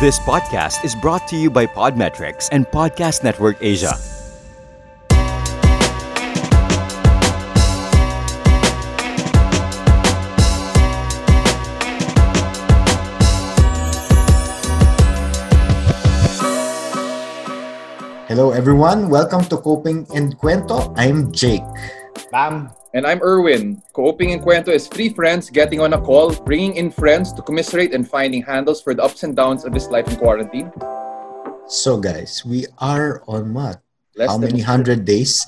This podcast is brought to you by Podmetrics and Podcast Network Asia. Hello, everyone. Welcome to Coping and Cuento. I'm Jake. Bam. And I'm Erwin. Coping and Cuento is three friends getting on a call, bringing in friends to commiserate and finding handles for the ups and downs of this life in quarantine. So, guys, we are on what? Less How than- many hundred days?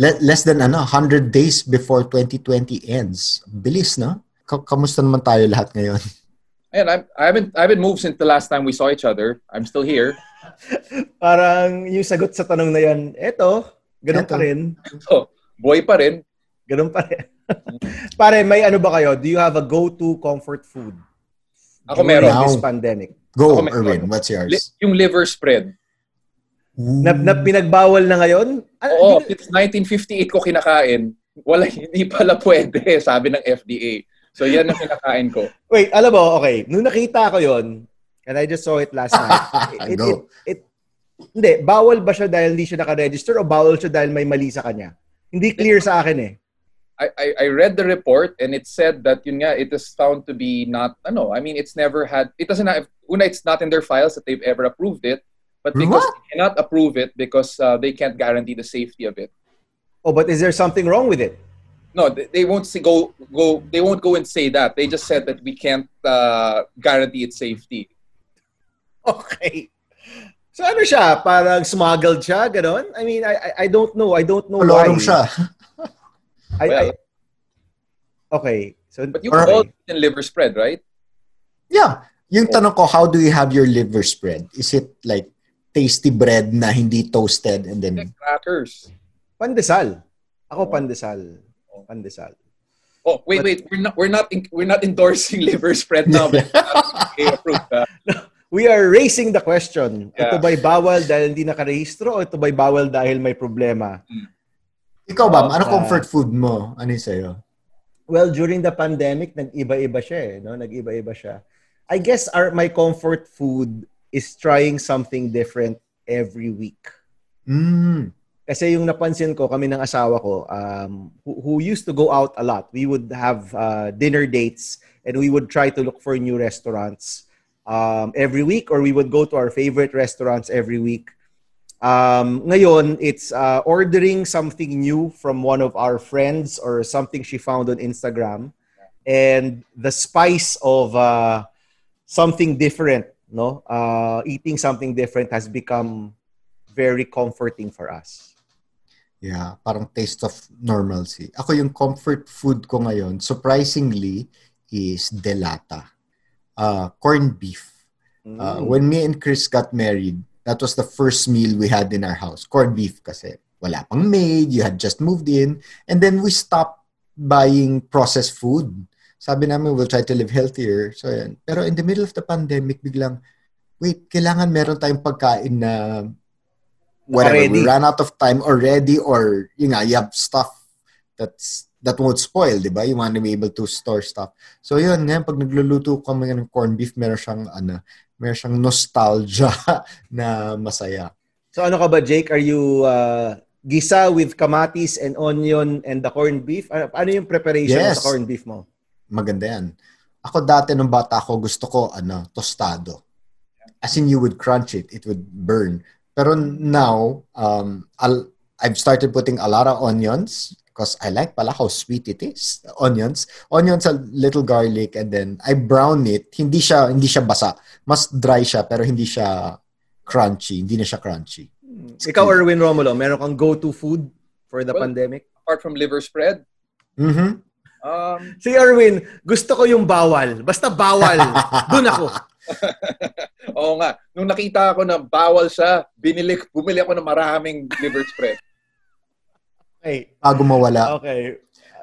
Le- less than ano, 100 days before 2020 ends. Bilis, no? Ka- kamusta naman tayo lahat ngayon? And I'm, I haven't I haven't moved since the last time we saw each other. I'm still here. Parang yung sagot sa tanong na yan, eto, ganun pa Eto. rin. So, boy pa rin. Ganun pa rin. Pare, may ano ba kayo? Do you have a go-to comfort food? Ako during meron. this Now. pandemic. Go, Ako, Erwin. What's Li- yours? yung liver spread. Na, na pinagbawal na ngayon? Ano, Oo, di- since 1958 ko kinakain. Wala, hindi pala pwede, sabi ng FDA. So, yan ang kinakain ko. wait, alam mo, okay. Nung nakita ko yon and I just saw it last night. it, it, Go. it, it, hindi, bawal ba siya dahil hindi siya nakaregister o bawal siya dahil may mali sa kanya? Hindi clear sa akin eh. I, I, I read the report and it said that yun nga, it is found to be not, ano, I mean, it's never had, it doesn't have, una, it's not in their files that they've ever approved it, but because What? they cannot approve it because uh, they can't guarantee the safety of it. Oh, but is there something wrong with it? No, they, they won't say go, go, they won't go and say that. They just said that we can't uh, guarantee its safety. Okay. So ano siya? Parang smuggled siya? Ganon? I mean, I, I, I don't know. I don't know Kolorum why. siya. I, Well, I- okay. So, But you Or- all in liver spread, right? Yeah. Yung tanong ko, how do you have your liver spread? Is it like tasty bread na hindi toasted and then... Like crackers. pandesal. Ako pandesal. Pandesal. Oh, wait, But- wait. We're not, we're not, in, we're not endorsing liver spread now. but FDA approved. ah. We are raising the question. Ito Yeah. ba'y bawal dahil hindi nakarehistro o ito ba'y bawal dahil may problema? Ikaw ba? Ano uh, comfort food mo? Ano yung sa'yo? Well, during the pandemic, nag-iba-iba siya eh. No? Nag-iba-iba siya. I guess our, my comfort food is trying something different every week. Mm. Kasi yung napansin ko, kami ng asawa ko, um, who, who used to go out a lot, we would have uh, dinner dates and we would try to look for new restaurants um, every week or we would go to our favorite restaurants every week. Um, ngayon, it's uh, ordering something new from one of our friends or something she found on Instagram. And the spice of uh, something different, no? Uh, eating something different has become very comforting for us. Yeah, parang taste of normalcy. Ako yung comfort food ko ngayon, surprisingly, is delata. Uh, corned beef. Uh, Mm. when me and Chris got married, that was the first meal we had in our house. Corned beef kasi wala pang maid, you had just moved in. And then we stopped buying processed food. Sabi namin, we'll try to live healthier. So, yan. Pero in the middle of the pandemic, biglang, wait, kailangan meron tayong pagkain na whatever, we Naka-ready. ran out of time already or, yun nga, you have stuff that's that won't spoil, di ba? You want to be able to store stuff. So yun, ngayon pag nagluluto kami ng corned beef, meron siyang ano, meron siyang nostalgia na masaya. So ano ka ba, Jake? Are you uh, gisa with kamatis and onion and the corned beef? Ano, ano yung preparation Yes. sa corned beef mo? Maganda yan. Ako dati nung bata ako, gusto ko ano, tostado. As in you would crunch it, it would burn. Pero now, um, I'll, I've started putting a lot of onions because I like pala how sweet it is. Onions. Onions, a little garlic, and then I brown it. Hindi siya, hindi siya basa. Mas dry siya, pero hindi siya crunchy. Hindi na siya crunchy. Ikaw, Erwin Romulo, meron kang go-to food for the Well- pandemic? Apart from liver spread, Mm-hmm. um, Si Erwin, gusto ko yung bawal. Basta bawal. Doon ako. Oo nga. Nung nakita ko na bawal siya, binili, bumili ako ng maraming liver spread. Okay. Bago mawala. Okay.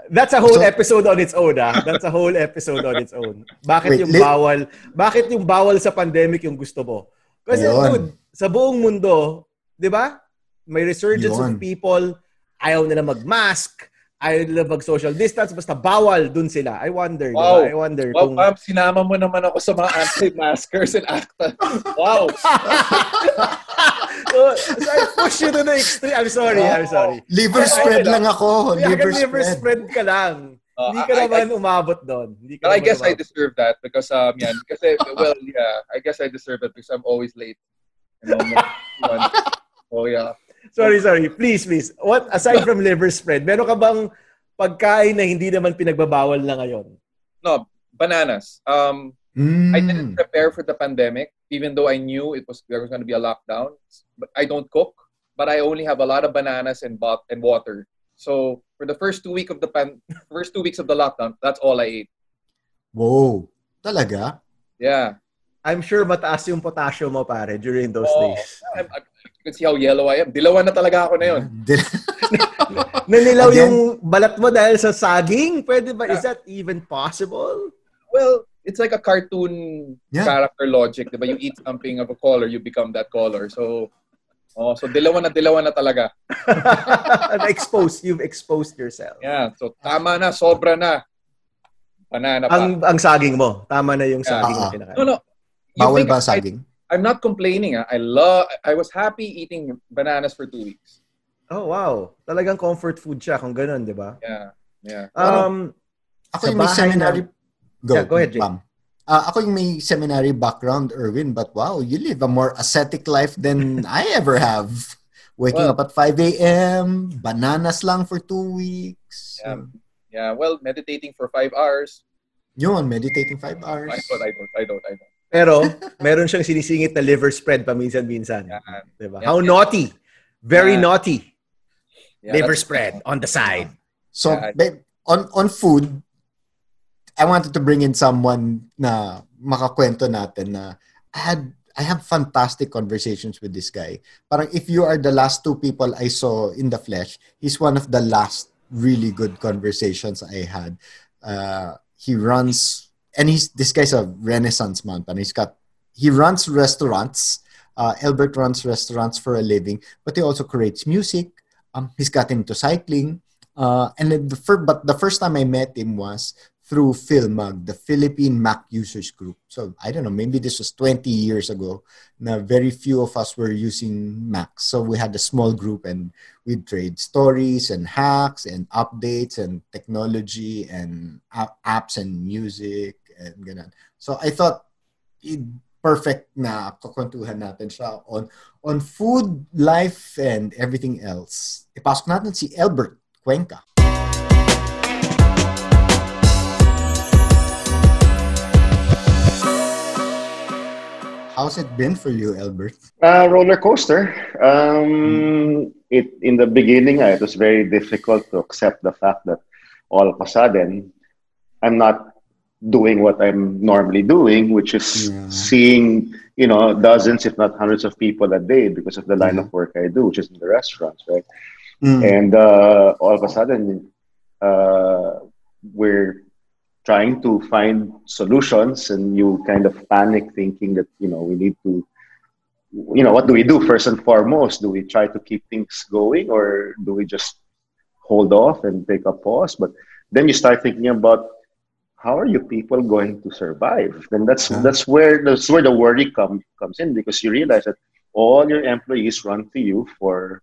That's a whole So- episode on its own, ah. That's a whole episode on its own. Bakit Wait, yung li- bawal? Bakit yung bawal sa pandemic yung gusto mo? Kasi Ayun. dude, sa buong mundo, 'di ba? May resurgence Yun. of people ayaw nila mag-mask, ayaw nila mag-social distance, basta bawal dun sila. I wonder, Wow. ba? I wonder Wow, kung... Pam, sinama mo naman ako sa mga anti-maskers and ACTA. Wow. so, so I push you to the extreme. I'm sorry, I'm sorry. Liver Ay, spread ay, lang ako. Kaya Liver liver spread. spread ka lang. Uh, Hindi ka I- naman umabot doon. Hindi ka I guess I umabot. deserve that because um yan kasi well yeah I guess I deserve it because I'm always late. You know, oh yeah. Sorry, sorry. Please, please. What aside from liver spread, meron ka bang pagkain na hindi naman pinagbabawal na ngayon? No, bananas. Um Mm. I didn't prepare for the pandemic even though I knew it was there was going to be a lockdown. But I don't cook, but I only have a lot of bananas and bot and water. So for the first two week of the pan first two weeks of the lockdown, that's all I ate. Wow. Talaga? Yeah. I'm sure mataas yung potassium mo pare during those Oh, days. I'm, you can see how yellow I am. Dilawan na talaga ako na yun. Nanilaw Again? yung balat mo dahil sa saging? Pwede ba? Is that even possible? Well, it's like a cartoon Yeah. character logic, 'di ba? You eat something of a color, you become that color. So Oh, so dilawan na dilawan na talaga. exposed. You've exposed yourself. Yeah, so tama na, sobra na. Banana pa. Ang ang saging mo. Tama na yung saging Ah, na ah. kinakain. no, no. You Bawal ba I- saging? I'm not complaining. ah. I love I was happy eating bananas for two weeks. Oh, wow. Talagang comfort food siya kung ganun, di ba? Yeah. Yeah. Um, Ako Sa yung may bahay seminary... Go, Yeah, go ahead, Jay. ma'am. Ah, ako yung may seminary background, Erwin, but wow, you live a more ascetic life than I ever have. Waking Well- up at 5 a.m., bananas lang for two weeks. Yeah. Yeah, well, meditating for five hours. Yun, meditating five hours. I don't, I don't, I don't, I don't. Pero, meron siyang sinisingit na liver spread paminsan-minsan. Yeah. Di ba? Yeah. How naughty. Very Yeah. naughty. Yeah, liver that's- spread on the side. So, Yeah. babe, on on food, I wanted to bring in someone na makakwento natin na I had I have fantastic conversations with this guy. Parang if you are the last two people I saw in the flesh, he's one of the last really good conversations I had. Uh, he runs and he's this guy's a renaissance man. And he's got he runs restaurants. Uh, Albert runs restaurants for a living, but he also creates music. Um, he's got into cycling. Uh, and the first, but the first time I met him was through PhilMUG, the Philippine Mac users group. So I don't know, maybe this was 20 years ago. Now very few of us were using Macs. So we had a small group and we'd trade stories and hacks and updates and technology and apps and music and ganun. So I thought it perfect na kakwentuhan natin siya on on food, life, and everything else. Ipasok natin si Albert Cuenca. How's it been for you, Albert? Uh, roller coaster. Um, it in the beginning, uh, it was very difficult to accept the fact that all of a sudden, I'm not doing what I'm normally doing, which is Yeah. seeing you know dozens, if not hundreds, of people a day because of the line Yeah. of work I do, which is in the restaurants, right? Mm. And uh, all of a sudden, uh, we're trying to find solutions, and you kind of panic, thinking that you know we need to, you know, what do we do first and foremost? Do we try to keep things going, or do we just hold off and take a pause? But then you start thinking about how are you people going to survive? Then that's Yeah. that's where that's where the worry come, comes in because you realize that all your employees run to you for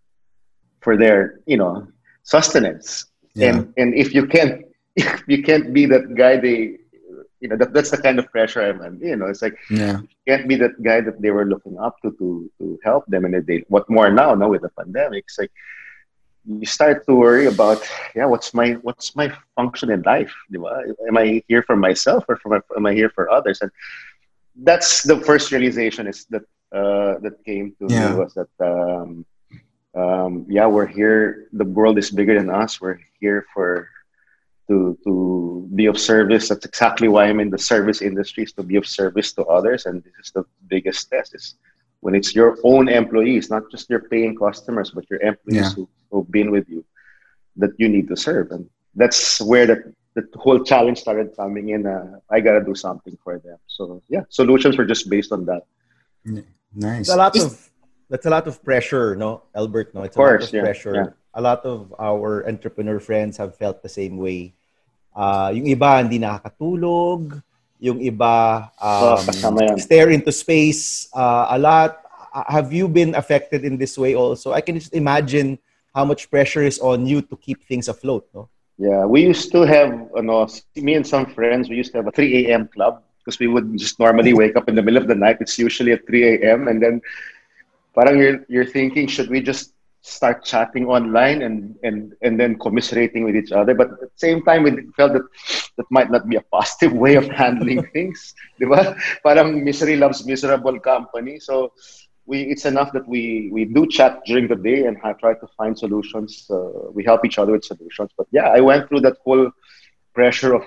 for their you know sustenance Yeah. and and if you can't if you can't be that guy they you know that, that's the kind of pressure i'm under you know it's like yeah. you can't be that guy that they were looking up to to to help them and they what more now now with the pandemic it's like you start to worry about yeah what's my what's my function in life? Am i here for myself or for my, am i here for others? And that's the first realization is that uh, that came to Yeah. me was that um, um, yeah we're here. The world is bigger than us. We're here for to to be of service. That's exactly why i'm in the service industry is to be of service to others. And this is the biggest test is when it's your own employees not just your paying customers but your employees Yeah. who, who've been with you that you need to serve and that's where the, the whole challenge started coming in uh, i gotta do something for them so yeah solutions were just based on that Nice. It's a lot of that's a lot of pressure, no, Albert. No, it's Of course, a lot yeah, of pressure. yeah. a lot of our entrepreneur friends have felt the same way. Uh, yung iba hindi nakakatulog, yung iba Oh, um, yan. stare into space uh, a lot. Uh, Have you been affected in this way also? I can just imagine how much pressure is on you to keep things afloat, no? Yeah, we used to have, ano, me and some friends, we used to have a 3 a.m. club because we would just normally wake up in the middle of the night. It's usually at 3 a.m. And then parang you're, you're thinking, should we just start chatting online and, and, and then commiserating with each other? But at the same time, we felt that that might not be a positive way of handling things. Di ba? Parang misery loves miserable company. So we it's enough that we we do chat during the day and have try to find solutions. Uh, we help each other with solutions. But yeah, I went through that whole pressure of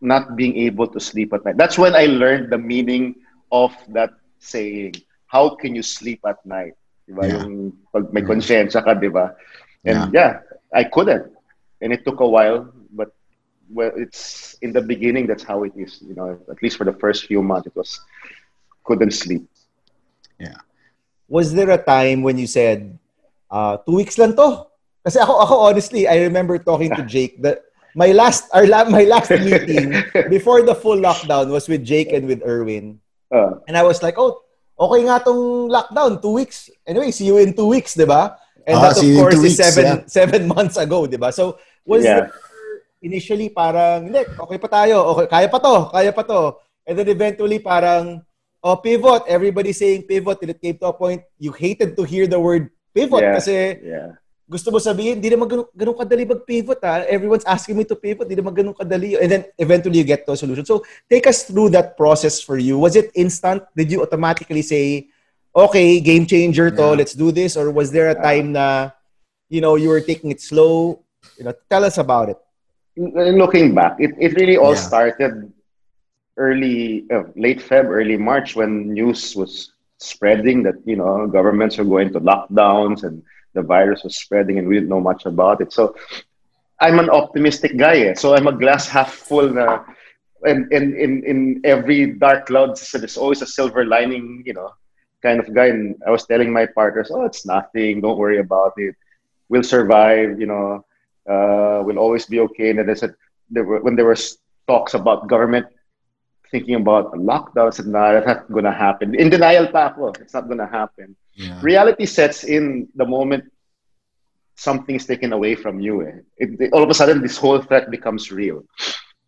not being able to sleep at night. That's when I learned the meaning of that saying. How can you sleep at night? Diba? Yeah. Yung pag may konsensya ka, diba? And yeah. I couldn't. And it took a while, but well, it's in the beginning, that's how it is. You know, at least for the first few months, it was couldn't sleep. Yeah. Was there a time when you said, uh, two weeks lang to? Kasi ako, ako honestly, I remember talking to Jake that my last, our la- my last meeting before the full lockdown was with Jake and with Erwin. Uh, And I was like, oh, okay nga tong lockdown, two weeks. Anyway, see you in two weeks, di ba? And Ah, that, of course, is weeks, seven, yeah. seven months ago, di ba? So, was Yeah. there initially parang, hindi, okay pa tayo, okay, kaya pa to, kaya pa to. And then eventually parang, oh, pivot. Everybody saying pivot till it came to a point you hated to hear the word pivot Yeah. kasi yeah. Gusto mo sabihin, di naman ganun, ganun kadali mag-pivot ha. Everyone's asking me to pivot, di naman ganun kadali. And then eventually you get to a solution. So take us through that process for you. Was it instant? Did you automatically say, okay, game changer to, Yeah. let's do this? Or was there a time na, you know, you were taking it slow? You know, tell us about it. Looking back, it, it really all Yeah. started early, uh, late Feb, early March when news was spreading that, you know, governments are going to lockdowns and the virus was spreading and we didn't know much about it. So I'm an optimistic guy. Eh? So I'm a glass half full na, and, and in, in every dark cloud, there's always a silver lining, you know, kind of guy. And I was telling my partners, oh, it's nothing. Don't worry about it. We'll survive, you know, uh, we'll always be okay. And then I said, there were, when there was talks about government thinking about a lockdown, I said, nah, that's not going to happen. In denial pa ako. It's not going to happen Yeah. reality sets in the moment something is taken away from you. Eh. It, it- all of a sudden, this whole threat becomes real.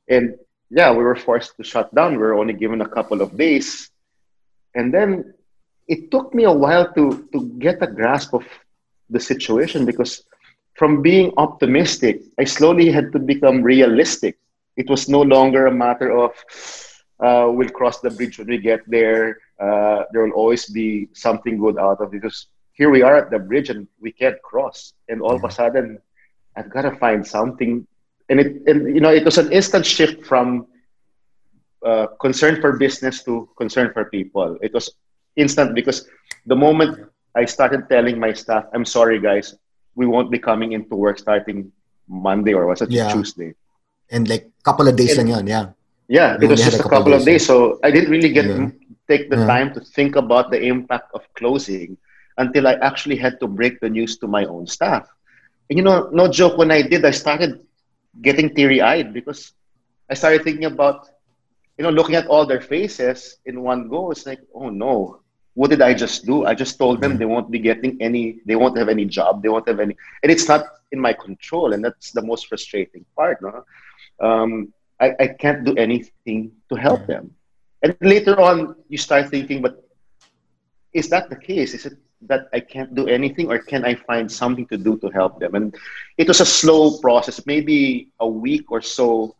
And yeah, we were forced to shut down. We were only given a couple of days. And then it took me a while to, to get a grasp of the situation because from being optimistic, I slowly had to become realistic. It was no longer a matter of uh, we'll cross the bridge when we get there. Uh, there will always be something good out of it because here we are at the bridge and we can't cross. And all of a sudden, I've got to find something. And it, and you know, it was an instant shift from uh, concern for business to concern for people. It was instant because the moment I started telling my staff, "I'm sorry, guys, we won't be coming into work starting Monday or was it Yeah. Tuesday?" And like couple of days And- lang yun, yeah. Yeah, it was just a couple of days, days, so I didn't really get Yeah. take the Yeah. time to think about the impact of closing until I actually had to break the news to my own staff. And you know, no joke, when I did, I started getting teary eyed because I started thinking about, you know, looking at all their faces in one go. It's like, oh no, what did I just do? I just told them Yeah. they won't be getting any, they won't have any job, they won't have any, and it's not in my control, and that's the most frustrating part. No? Um, I, I can't do anything to help them. And later on, you start thinking, but is that the case? Is it that I can't do anything, or can I find something to do to help them? And it was a slow process, maybe a week or so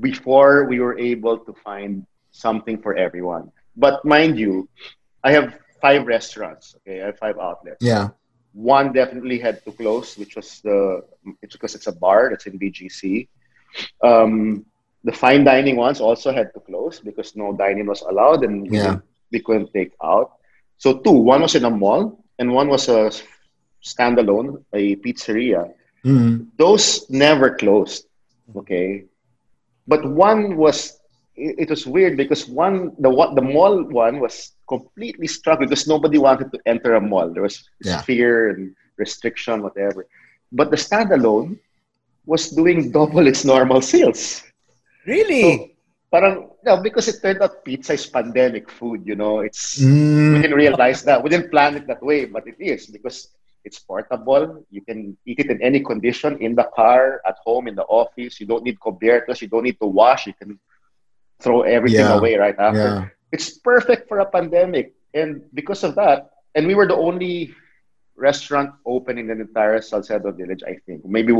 before we were able to find something for everyone. But mind you, I have five restaurants. Okay, I have five outlets. Yeah. One definitely had to close, which was the it's because it's a bar that's in BGC. Um, the fine dining ones also had to close because no dining was allowed and we, Yeah. didn't- we couldn't take out. So two, one was in a mall and one was a standalone, a pizzeria. Mm. Those never closed. Okay, but one was it, it was weird because one the what the mall one was completely struck because nobody wanted to enter a mall. There was Yeah. fear and restriction, whatever. But the standalone was doing double its normal sales. Really? So, parang, no, because it turned out pizza is pandemic food, you know. It's we Mm, didn't realize that. We didn't plan it that way, but it is because it's portable. You can eat it in any condition, in the car, at home, in the office. You don't need cubiertos. You don't need to wash. You can throw everything Yeah. away right after. yeah. It's perfect for a pandemic. And because of that, and we were the only restaurant open in the entire Salcedo village, I think. Maybe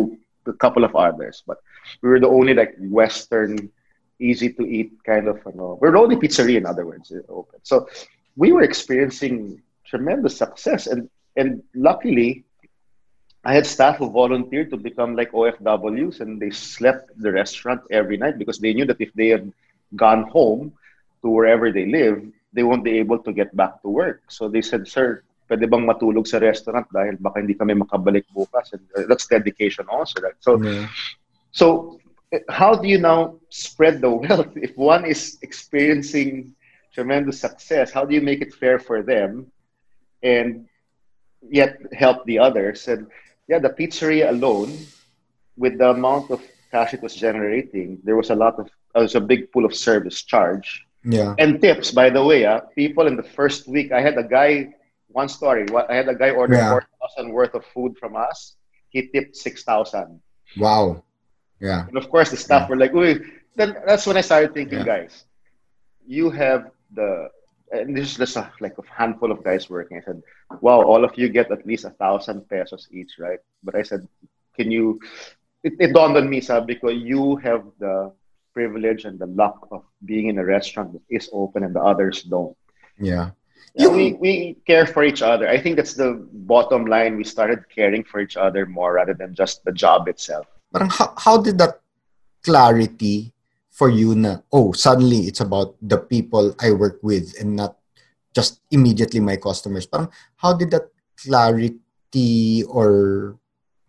a couple of others, but we were the only like Western, easy to eat kind of, you know, we're the only pizzeria, in other words, open. So we were experiencing tremendous success. And, and luckily, I had staff who volunteered to become like OFWs and they slept at the restaurant every night because they knew that if they had gone home to wherever they live, they won't be able to get back to work. So they said, Sir, pwede bang matulog sa restaurant dahil baka hindi kami makabalik bukas. And uh, that's dedication also. Right? So, yeah. so uh, how do you now spread the wealth? If one is experiencing tremendous success, how do you make it fair for them and yet help the others? And yeah, the pizzeria alone, with the amount of cash it was generating, there was a lot of, there was a big pool of service charge. Yeah. And tips, by the way, ah, people in the first week, I had a guy, one story, what- I had a guy order Yeah. 4,000 worth of food from us. He tipped 6,000. Wow. Yeah. And of course, the staff were like, Uy. then that's when I started thinking, Yeah. guys, you have the, and this is just a, like a handful of guys working. I said, wow, all of you get at least a thousand pesos each, right? But I said, can you, it, it dawned on me, sir, because you have the privilege and the luck of being in a restaurant that is open and the others don't. Yeah. Yeah, we, we care for each other. I think that's the bottom line. We started caring for each other more rather than just the job itself. Parang how, how did that clarity for you na, oh, suddenly it's about the people I work with and not just immediately my customers. Parang how did that clarity or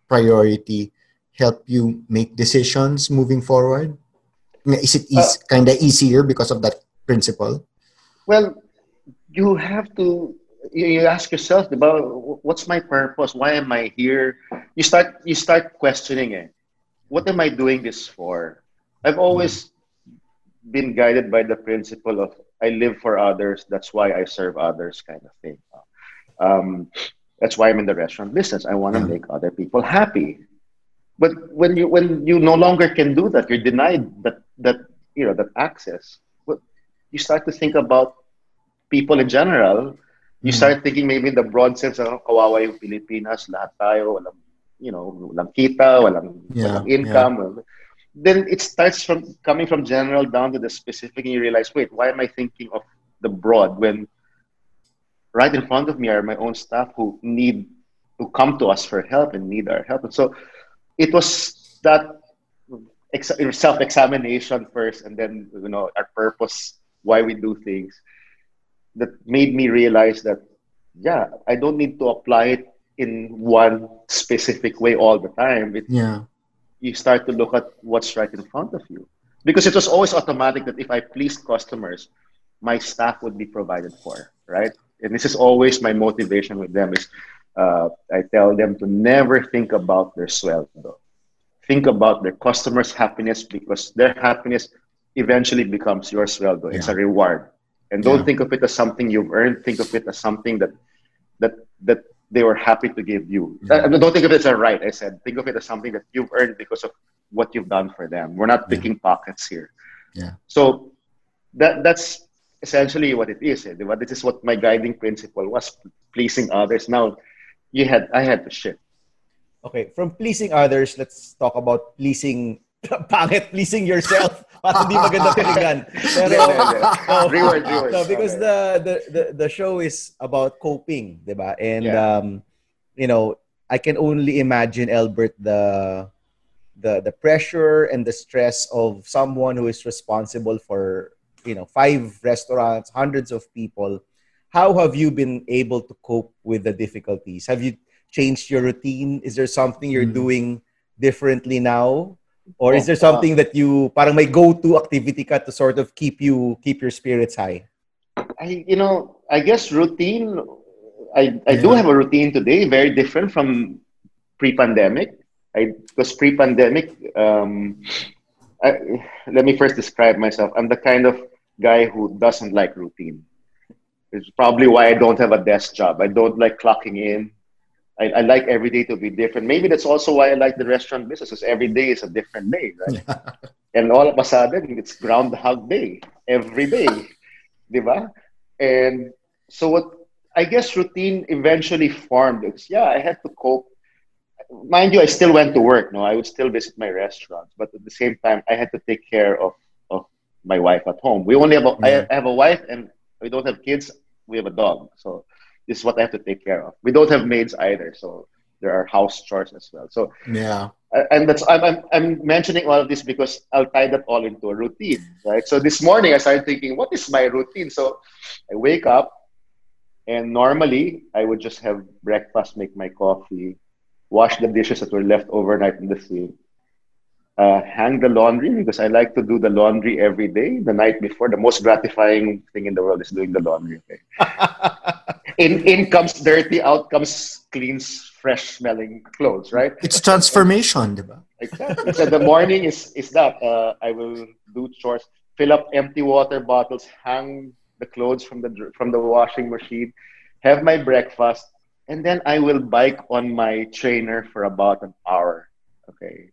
priority help you make decisions moving forward? Is it eas uh, kind of easier because of that principle? Well, you have to you, ask yourself about what's my purpose? Why am I here? You start you start questioning it. What am I doing this for? I've always been guided by the principle of I live for others. That's why I serve others, kind of thing. Um, that's why I'm in the restaurant business. I want to make other people happy. But when you when you no longer can do that, you're denied that that you know that access. You start to think about people in general. You Mhm. start thinking maybe in the broad sense, of kawawa yung Pilipinas, lahat tayo, walang, you know, walang kita, walang, Yeah, walang income. walang- Then it starts from coming from general down to the specific, and you realize, wait, why am I thinking of the broad when right in front of me are my own staff who need to come to us for help and need our help. And so it was that self-examination first, and then you know our purpose, why we do things, that made me realize that yeah, I don't need to apply it in one specific way all the time. It, Yeah. you start to look at what's right in front of you. Because it was always automatic that if I pleased customers, my staff would be provided for, right? And this is always my motivation with them is uh, I tell them to never think about their sweldo. Think about their customers' happiness because their happiness eventually becomes your sweldo. It's a reward. And don't Yeah. think of it as something you've earned. Think of it as something that that that they were happy to give you. Yeah. Uh, don't think of it as a right. I said, think of it as something that you've earned because of what you've done for them. We're not Yeah. picking pockets here. Yeah. So that that's essentially what it is. Eh. This is what my guiding principle was: pleasing others. Now, you had I had to shift. Okay, from pleasing others, let's talk about pleasing pangit pleasing yourself. Para hindi maganda tinignan. Pero no, Reward, reward. no, because Okay. the, the the the show is about coping, 'di ba? And Yeah. um you know, I can only imagine Albert the the the pressure and the stress of someone who is responsible for, you know, five restaurants, hundreds of people. How have you been able to cope with the difficulties? Have you changed your routine? Is there something you're Mm. doing differently now? Or is Oh, there something that you parang may go-to activity ka to sort of keep you keep your spirits high? I, you know, I guess routine. I, I do have a routine today, very different from pre-pandemic. I because pre-pandemic, um, I, let me first describe myself. I'm the kind of guy who doesn't like routine. It's probably why I don't have a desk job. I don't like clocking in. I, I like every day to be different. Maybe that's also why I like the restaurant business, because every day is a different day, right? And all of a sudden, it's Groundhog Day every day, diba? And so what I guess routine eventually formed. Because yeah, I had to cope. Mind you, I still went to work. No, I would still visit my restaurants, but at the same time, I had to take care of of my wife at home. We only have a, Yeah. I have a wife, and we don't have kids. We have a dog, so this is what I have to take care of. We don't have maids either, so there are house chores as well. So Yeah. and that's I'm, I'm I'm mentioning all of this because I'll tie that all into a routine, right? So this morning I started thinking, what is my routine? So I wake up, and normally I would just have breakfast, make my coffee, wash the dishes that were left overnight in the sink, uh, hang the laundry because I like to do the laundry every day. The night before, the most gratifying thing in the world is doing the laundry. Okay? in in comes dirty, out comes clean, fresh smelling clothes, right? It's transformation, di ba? Exactly. So the morning is is that uh, I will do chores, fill up empty water bottles, hang the clothes from the from the washing machine, have my breakfast, and then I will bike on my trainer for about an hour. Okay,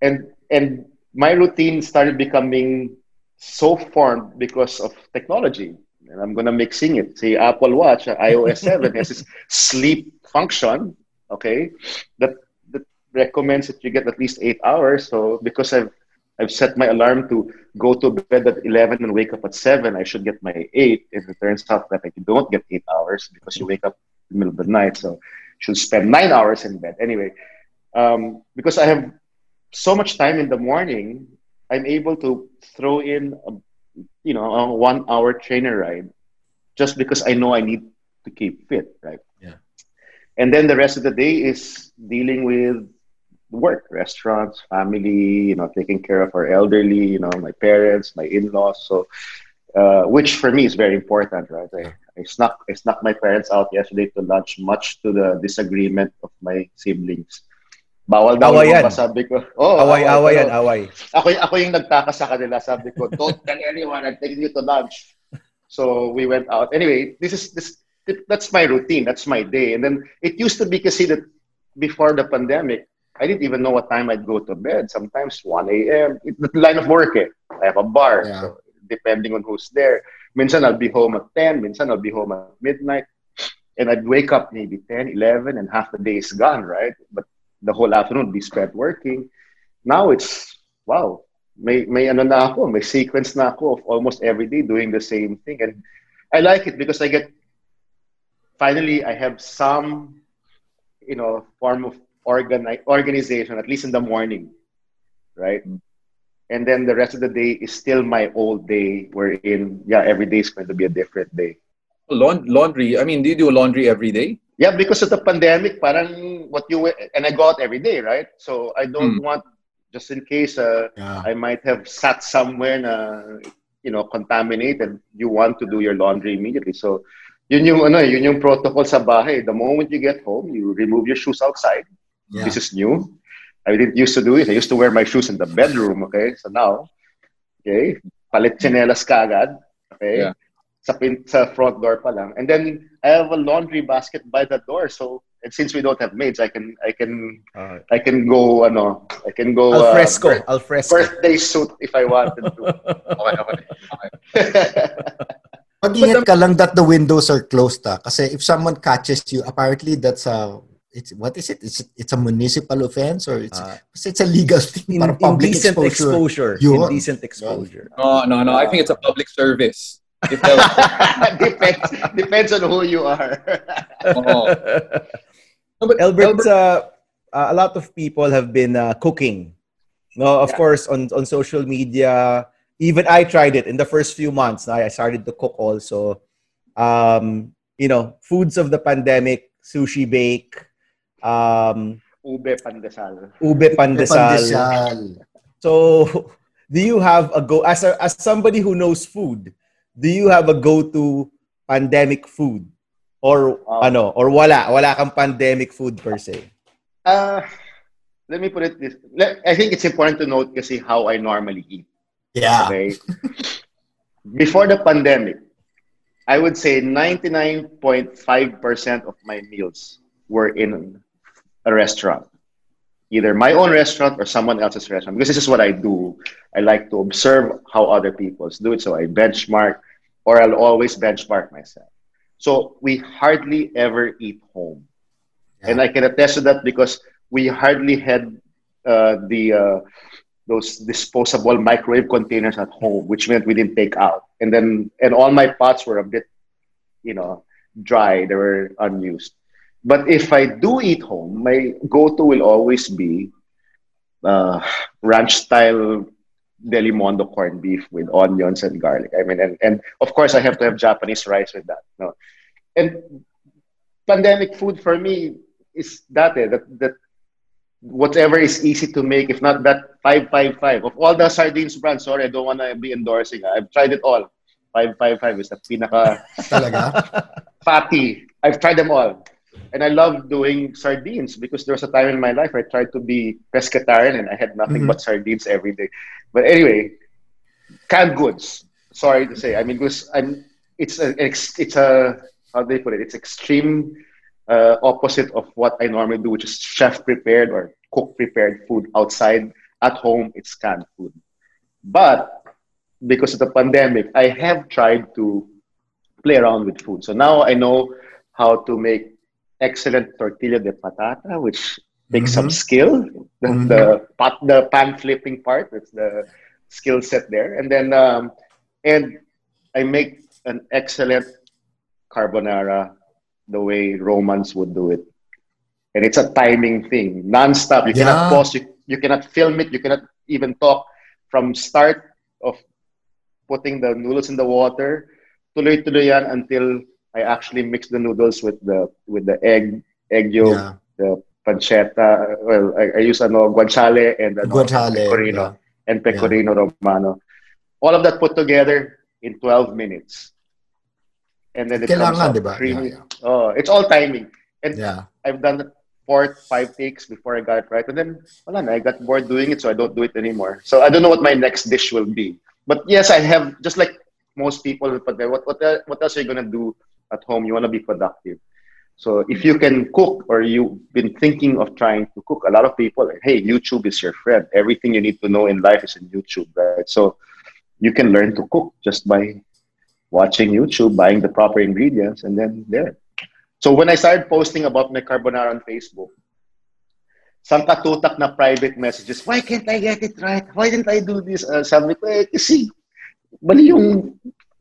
and and my routine started becoming so formed because of technology. And I'm gonna mixing it. See, Apple Watch, uh, iOS 7 has this sleep function. Okay, that that recommends that you get at least eight hours. So because I've I've set my alarm to go to bed at 11 and wake up at 7, I should get my 8. If it turns out that I don't get 8 hours because you wake up in the middle of the night, so you should spend 9 hours in bed. Anyway, um, because I have so much time in the morning, I'm able to throw in, a, you know, a one hour trainer ride just because I know I need to keep fit, right? Yeah. And then the rest of the day is dealing with work, restaurants, family, you know, taking care of our elderly, you know, my parents, my in-laws. So, uh, which for me is very important, right? I, I snuck I snuck my parents out yesterday to lunch, much to the disagreement of my siblings. Bawal daw Away yan. sabi ko. Oh, away, away yan, pero away. Ako, ako yung nagtaka sa kanila, sabi ko, don't tell anyone, I'm taking you to lunch. So we went out. Anyway, this is this that's my routine. That's my day. And then it used to be kasi that before the pandemic, I didn't even know what time I'd go to bed. Sometimes 1 a.m. It's the line of work eh. I have a bar. Yeah. So depending on who's there. Minsan I'll be home at 10. Minsan I'll be home at midnight. And I'd wake up maybe 10, 11, and half the day is gone, right? But the whole afternoon be spent working. Now it's, wow, may, may ano na ako, may sequence na ako of almost every day doing the same thing. And I like it because I get, finally, I have some, you know, form of organi- organization, at least in the morning, right? And then the rest of the day is still my old day, wherein, yeah, every day is going to be a different day. Laun- laundry. I mean, do you do laundry every day? Yeah, because of the pandemic, parang what you and I go out every day, right? So I don't want just in case uh, Yeah. I might have sat somewhere na you know contaminated. You want to do your laundry immediately. So yun yung ano, yun yung protocol sa bahay. The moment you get home, you remove your shoes outside. Yeah. This is new. I didn't used to do it. I used to wear my shoes in the bedroom. Okay, so now, okay, palit chinelas kagad. Okay, Yeah. sa pin sa front door pa lang. And then I have a laundry basket by the door. So and since we don't have maids, I can I can Uh, I can go ano I can go al uh, fresco, birth- al fresco. birthday suit if I wanted to. Okay, okay. okay. Mag-ingat ka lang that the windows are closed ah. Kasi if someone catches you, apparently that's a it's what is it? It's it's a municipal offense or it's Ah. it's a legal thing In, para public indecent exposure. exposure. Indecent exposure. No, no, no. I think it's a public service. If there was- depends depends on who you are. Oo. No, but Albert, uh, uh, a lot of people have been uh, cooking. No, of Yeah. course, on, on social media. Even I tried it in the first few months. I started to cook also. Um, you know, foods of the pandemic, sushi bake, um, Ube pandesal. ube pandesal. Pandesal. So, do you have a go as a, as somebody who knows food? Do you have a go-to pandemic food, Or Wow. ano, or wala, wala kang pandemic food per se. Uh, let me put it this. Let, I think it's important to note kasi how I normally eat. Yeah. Okay. Before the pandemic, I would say 99.5% of my meals were in a restaurant. Either my own restaurant or someone else's restaurant. Because this is what I do. I like to observe how other people do it. So I benchmark or I'll always benchmark myself. So we hardly ever eat home. And I can attest to that because we hardly had uh, the uh, those disposable microwave containers at home, which meant we didn't take out. And then and all my pots were a bit, you know, dry. They were unused. But if I do eat home, my go-to will always be uh, ranch style Delimondo corned beef with onions and garlic. I mean, and, and of course I have to have Japanese rice with that. No, and pandemic food for me is that eh, that that whatever is easy to make. If not that five five five of all the sardines brands. Sorry, I don't want to be endorsing. I've tried it all. Five five five is the pinaka Talaga? fatty. I've tried them all. And I love doing sardines because there was a time in my life I tried to be pescatarian and I had nothing Mhm. but sardines every day. But anyway, canned goods. Sorry to say. I mean, because I'm, it's a, it's, it's a, how do they put it? It's extreme uh, opposite of what I normally do, which is chef prepared or cook prepared food outside. At home, it's canned food. But because of the pandemic, I have tried to play around with food. So now I know how to make excellent tortilla de patata, which takes some Mhm. skill. The, Mhm. the pot, the pan flipping part, that's the skill set there. And then, um, and I make an excellent carbonara the way Romans would do it. And it's a timing thing, non-stop. You cannot pause. You, you cannot film it. You cannot even talk from start of putting the noodles in the water. Tuloy-tuloy yan until I actually mix the noodles with the with the egg egg yolk, Yeah. the pancetta. Well, I, I use ano guanciale and ano, Guanciale, pecorino and pecorino romano. All of that put together in 12 minutes. And then it comes out creamy. Yeah, Oh, it's all timing. And Yeah. I've done four, five takes before I got it right. And then, wala na, I got bored doing it, so I don't do it anymore. So I don't know what my next dish will be. But yes, I have, just like most people, but what, what, what else are you going to do at home? You want to be productive. So if you can cook or you've been thinking of trying to cook, a lot of people, like, hey, YouTube is your friend. Everything you need to know in life is in YouTube, right? So you can learn to cook just by watching YouTube, buying the proper ingredients, and then there. So when I started posting about my carbonara on Facebook, some katutak na private messages, why can't I get it right? Why didn't I do this? Uh, sabi ko, eh, kasi mali yung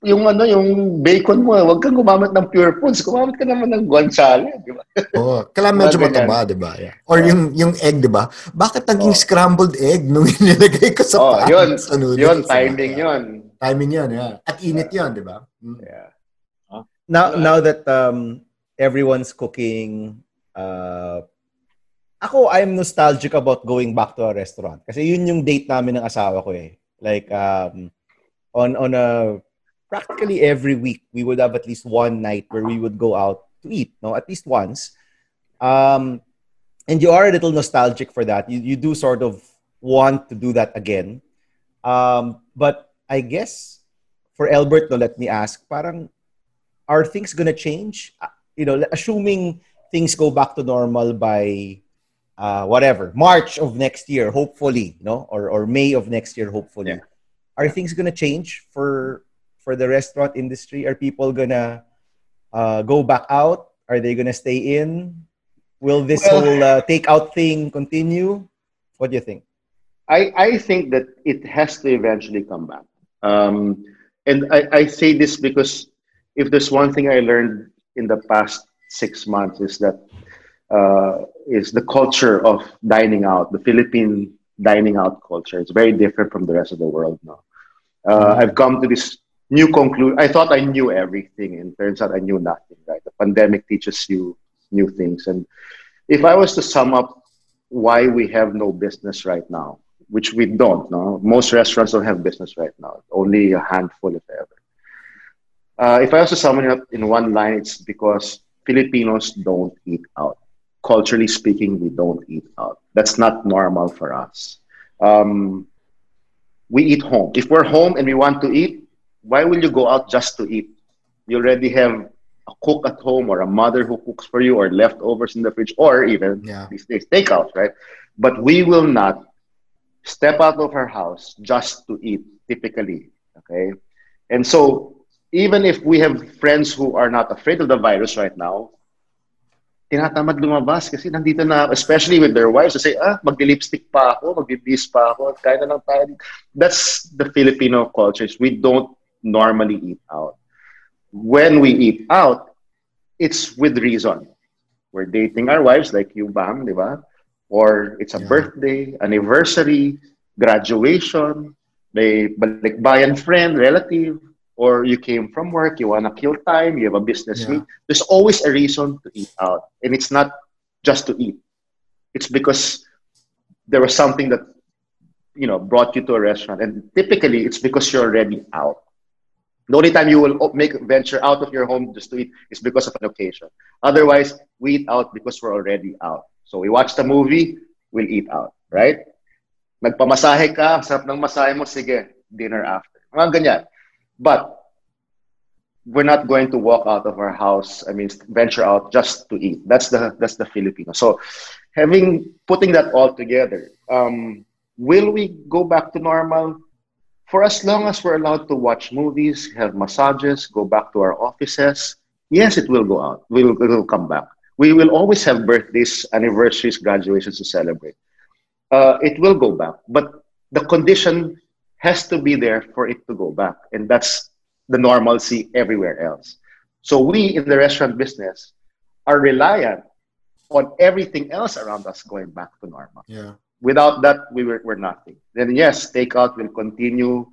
yung ano, yung bacon mo, wag kang gumamit ng pure foods. Gumamit ka naman ng guanciale, di ba? Oo. Kailangan medyo mataba, di ba? Yeah. Or yung yung egg, di ba? Bakit naging Oh. scrambled egg nung inilagay ko sa Oh, pan? yun, sa noodles, yun, timing yun. Timing yun, yeah. At init yun, di ba? Mm. Yeah. now now that um everyone's cooking uh ako I'm nostalgic about going back to a restaurant kasi yun yung date namin ng asawa ko eh like um on on a practically every week we would have at least one night where we would go out to eat no at least once um and you are a little nostalgic for that you you do sort of want to do that again um but I guess for Albert no let me ask parang are things going to change? Uh, You know, assuming things go back to normal by uh, whatever March of next year, hopefully, no, or or May of next year, hopefully. Yeah. Are things going to change for for the restaurant industry? Are people gonna uh, go back out? Are they gonna stay in? Will this Well- whole uh, takeout thing continue? What do you think? I, I think that it has to eventually come back. Um, and I, I say this because if there's one thing I learned in the past six months is that uh, is the culture of dining out, the Philippine dining out culture. It's very different from the rest of the world now. Uh, I've come to this new conclusion. I thought I knew everything, and turns out I knew nothing. Right? The pandemic teaches you new things, and if I was to sum up why we have no business right now, which we don't. No, most restaurants don't have business right now. Only a handful, if ever. Uh, if I was to sum it up in one line, it's because Filipinos don't eat out. Culturally speaking, we don't eat out. That's not normal for us. Um, we eat home. If we're home and we want to eat, why will you go out just to eat? You already have a cook at home or a mother who cooks for you or leftovers in the fridge or even Yeah. these days takeout, right? But we will not step out of our house just to eat, typically. Okay. And so even if we have friends who are not afraid of the virus right now, tinatamad lumabas kasi nandito na, especially with their wives, to say, ah, magdi-lipstick pa ako, magdi-bis pa ako, kaya na lang tayo. That's the Filipino culture. We don't normally eat out. When we eat out, it's with reason. We're dating our wives, like you, Bam, di ba? Or it's a Yeah. birthday, anniversary, graduation, may balikbayan friend, relative, or you came from work, you wanna kill time, you have a business Yeah. meet. There's always a reason to eat out. And it's not just to eat. It's because there was something that you know brought you to a restaurant. And typically it's because you're already out. The only time you will make venture out of your home just to eat is because of an occasion. Otherwise, we eat out because we're already out. So we watch the movie, we'll eat out, right? Nagpamasahe ka, sarap ng masahe mo, sige, dinner after. Mga ganyan. But we're not going to walk out of our house, I mean, venture out just to eat. That's the that's the Filipino. So having putting that all together, um, will we go back to normal? For as long as we're allowed to watch movies, have massages, go back to our offices, yes, it will go out. We will, it will come back. We will always have birthdays, anniversaries, graduations to celebrate. Uh, it will go back, but the condition has to be there for it to go back, and that's the normalcy everywhere else. So we in the restaurant business are reliant on everything else around us going back to normal Yeah. Without that we were, we're nothing. Then yes takeout will continue.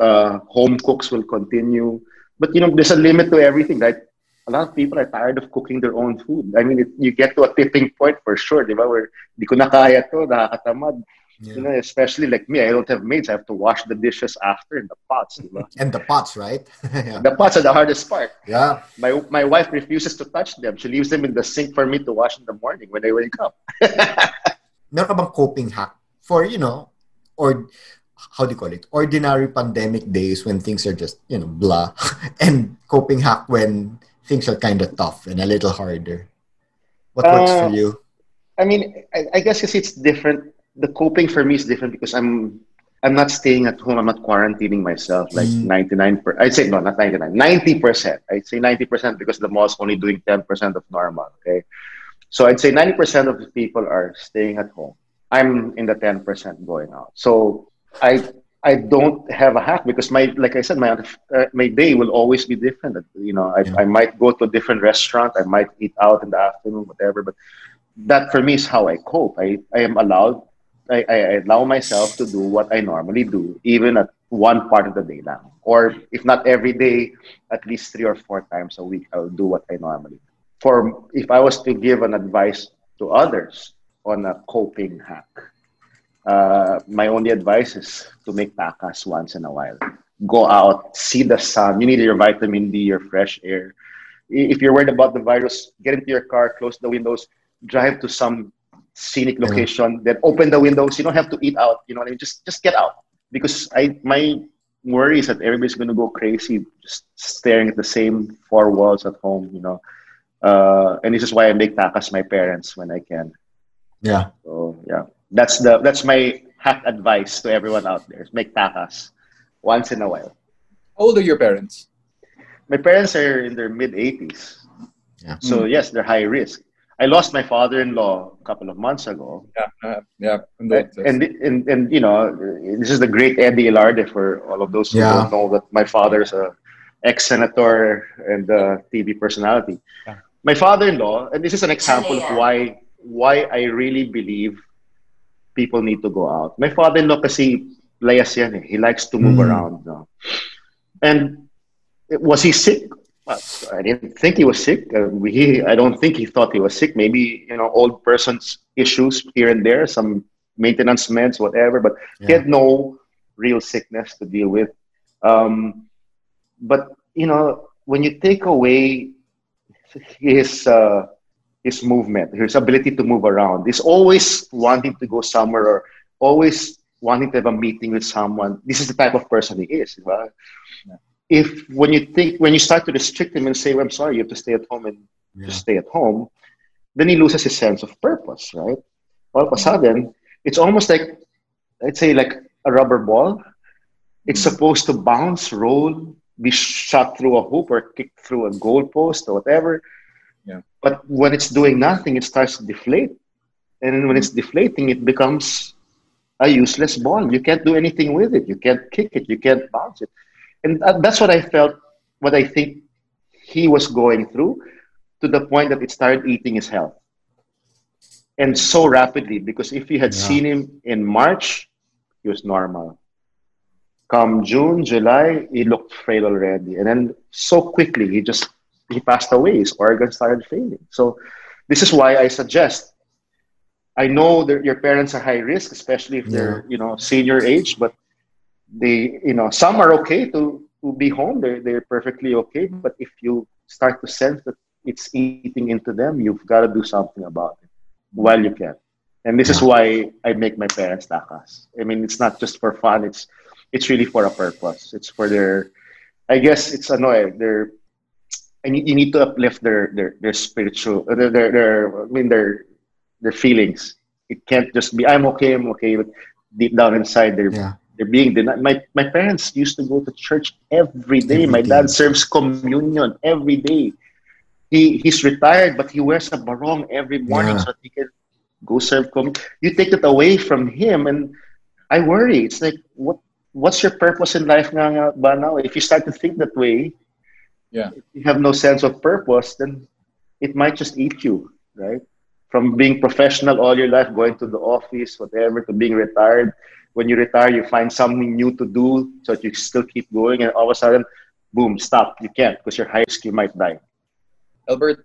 Uh, home cooks will continue. But you know there's a limit to everything right? A lot of people are tired of cooking their own food. I mean it, you get to a tipping point for sure di ba? Where di ko na kaya to nakakatamad. You know especially like me i don't have maids i have to wash the dishes after in the pots di ba? And the pots, right? yeah. the pots are the hardest part. Yeah. my my wife refuses to touch them. She leaves them in the sink for me to wash in the morning when i wake up Meron ka bang coping hack for, you know, or how do you call it? Ordinary pandemic days when things are just, you know, blah. and coping hack when things are kind of tough and a little harder. What works Uh, for you? I mean, I, I guess it's different. The coping for me is different because I'm I'm not staying at home. I'm not quarantining myself like Mm. 99 per I'd say no, not 99. 90%. I'd say 90% because the mall's only doing 10% of normal, okay? So I'd say 90% of the people are staying at home. I'm in the 10% going out. So I I don't have a hack because my like I said my uh, my day will always be different. You know, I, Yeah. I might go to a different restaurant. I might eat out in the afternoon, whatever. But that for me is how I cope. I, I am allowed, I, I I allow myself to do what I normally do, even at one part of the day now. Or if not every day, at least three or four times a week, I'll do what I normally do. For if I was to give an advice to others on a coping hack, uh, my only advice is to make takas once in a while. Go out, see the sun. You need your vitamin D, your fresh air. If you're worried about the virus, get into your car, close the windows, drive to some scenic Yeah. location, then open the windows. You don't have to eat out. You know what I mean? Just just get out. Because I my worry is that everybody's gonna go crazy just staring at the same four walls at home, you know. Uh, and this is why I make takas my parents when I can. Yeah. So yeah, that's the that's my hack advice to everyone out there: make takas once in a while. How old are your parents? My parents are in their mid 80s, Yeah. so yes, they're high risk. I lost my father-in-law a couple of months ago, Yeah, uh, yeah. and and, and and you know this is the great Eddie Ilarde for all of those who Yeah. don't know that my father's a ex-senator and a TV personality. Yeah. My father-in-law, and this is an example of why why I really believe people need to go out. My father-in-law kasi layas yan eh. He likes to move Mm. around. No? And was he sick? I didn't think he was sick. Uh, he, I don't think he thought he was sick. Maybe you know, old person's issues here and there, some maintenance meds, whatever. But he had no real sickness to deal with. Um, but you know, when you take away his uh, his movement, his ability to move around. He's always wanting to go somewhere or always wanting to have a meeting with someone. This is the type of person he is. Right? If when you think when you start to restrict him and say, well, "I'm sorry, you have to stay at home and Yeah. just stay at home," then he loses his sense of purpose. Right? All of a sudden, it's almost like let's say like a rubber ball. It's supposed to bounce, roll, be shot through a hoop or kicked through a goalpost or whatever. Yeah. But when it's doing nothing, it starts to deflate. And when it's mm-hmm. deflating, it becomes a useless ball. You can't do anything with it. You can't kick it. You can't bounce it. And that's what I felt, what I think he was going through to the point that it started eating his health. And so rapidly, because if you had Yeah. seen him in March, he was normal. Come June, July, he looked frail already. And then so quickly, he just he passed away. His organs started failing. So this is why I suggest. I know that your parents are high risk, especially if they're you know senior age, but they you know some are okay to to be home. They're they're perfectly okay. But if you start to sense that it's eating into them, you've got to do something about it while you can. And this is why I make my parents takas. I mean, it's not just for fun. It's it's really for a purpose. It's for their, I guess it's annoying. Their, and you, you need to uplift their their their spiritual, uh, their, their their I mean their their feelings. It can't just be I'm okay, I'm okay, but deep down inside they're Yeah. they're being denied. My my parents used to go to church every day. Every my day. dad serves communion every day. He he's retired, but he wears a barong every morning Yeah. so he can go serve communion. You take it away from him, and I worry. It's like what what's your purpose in life nga nga ba now? If you start to think that way, Yeah. you have no sense of purpose, then it might just eat you, right? From being professional all your life, going to the office, whatever, to being retired. When you retire, you find something new to do so that you still keep going, and all of a sudden, boom, stop. You can't because you're high you might die. Albert,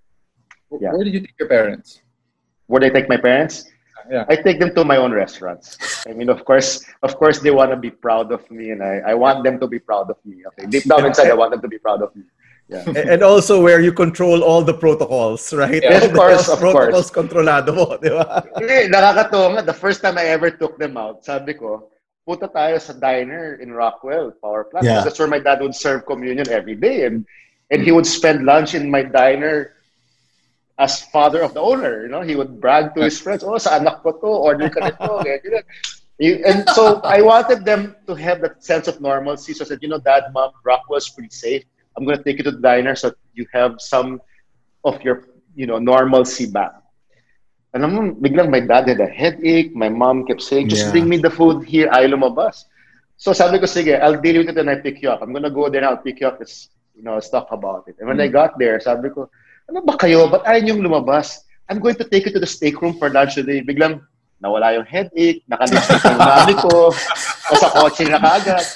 Yeah. where did you take your parents? Where did I take my parents? Yeah. I take them to my own restaurants. I mean, of course, of course, they want to be proud of me, and I, I want them to be proud of me. Okay, deep down inside, I want them to be proud of me. Yeah. And and also where you control all the protocols, right? Yeah, of course, of protocols kontrolado mo, di ba? Eh, nakakatawa nga. The first time I ever took them out, sabi ko, puta tayo sa diner in Rockwell, Power Plant. Yeah. That's where my dad would serve communion every day. And and he would spend lunch in my diner as father of the owner. You know, he would brag to his friends, oh, sa anak ko to, order ka nito. ganyan. And so I wanted them to have that sense of normalcy. So I said, you know, dad, mom, Rockwell's pretty safe. I'm going to take you to the diner so you have some of your, you know, normalcy back. Alam mo, biglang my dad had a headache. My mom kept saying, just Yeah. bring me the food here. Ayaw lumabas. So sabi ko, sige, I'll deal with it and I pick you up. I'm gonna go there and I'll pick you up. Let's, you know, let's talk about it. And when I mm. got there, sabi ko, ano ba kayo? Ba't ayaw niyong lumabas? I'm going to take you to the steak room for lunch today. Biglang, nawala yung headache, nakanisip yung mami ko, nasa kotse na kaagad.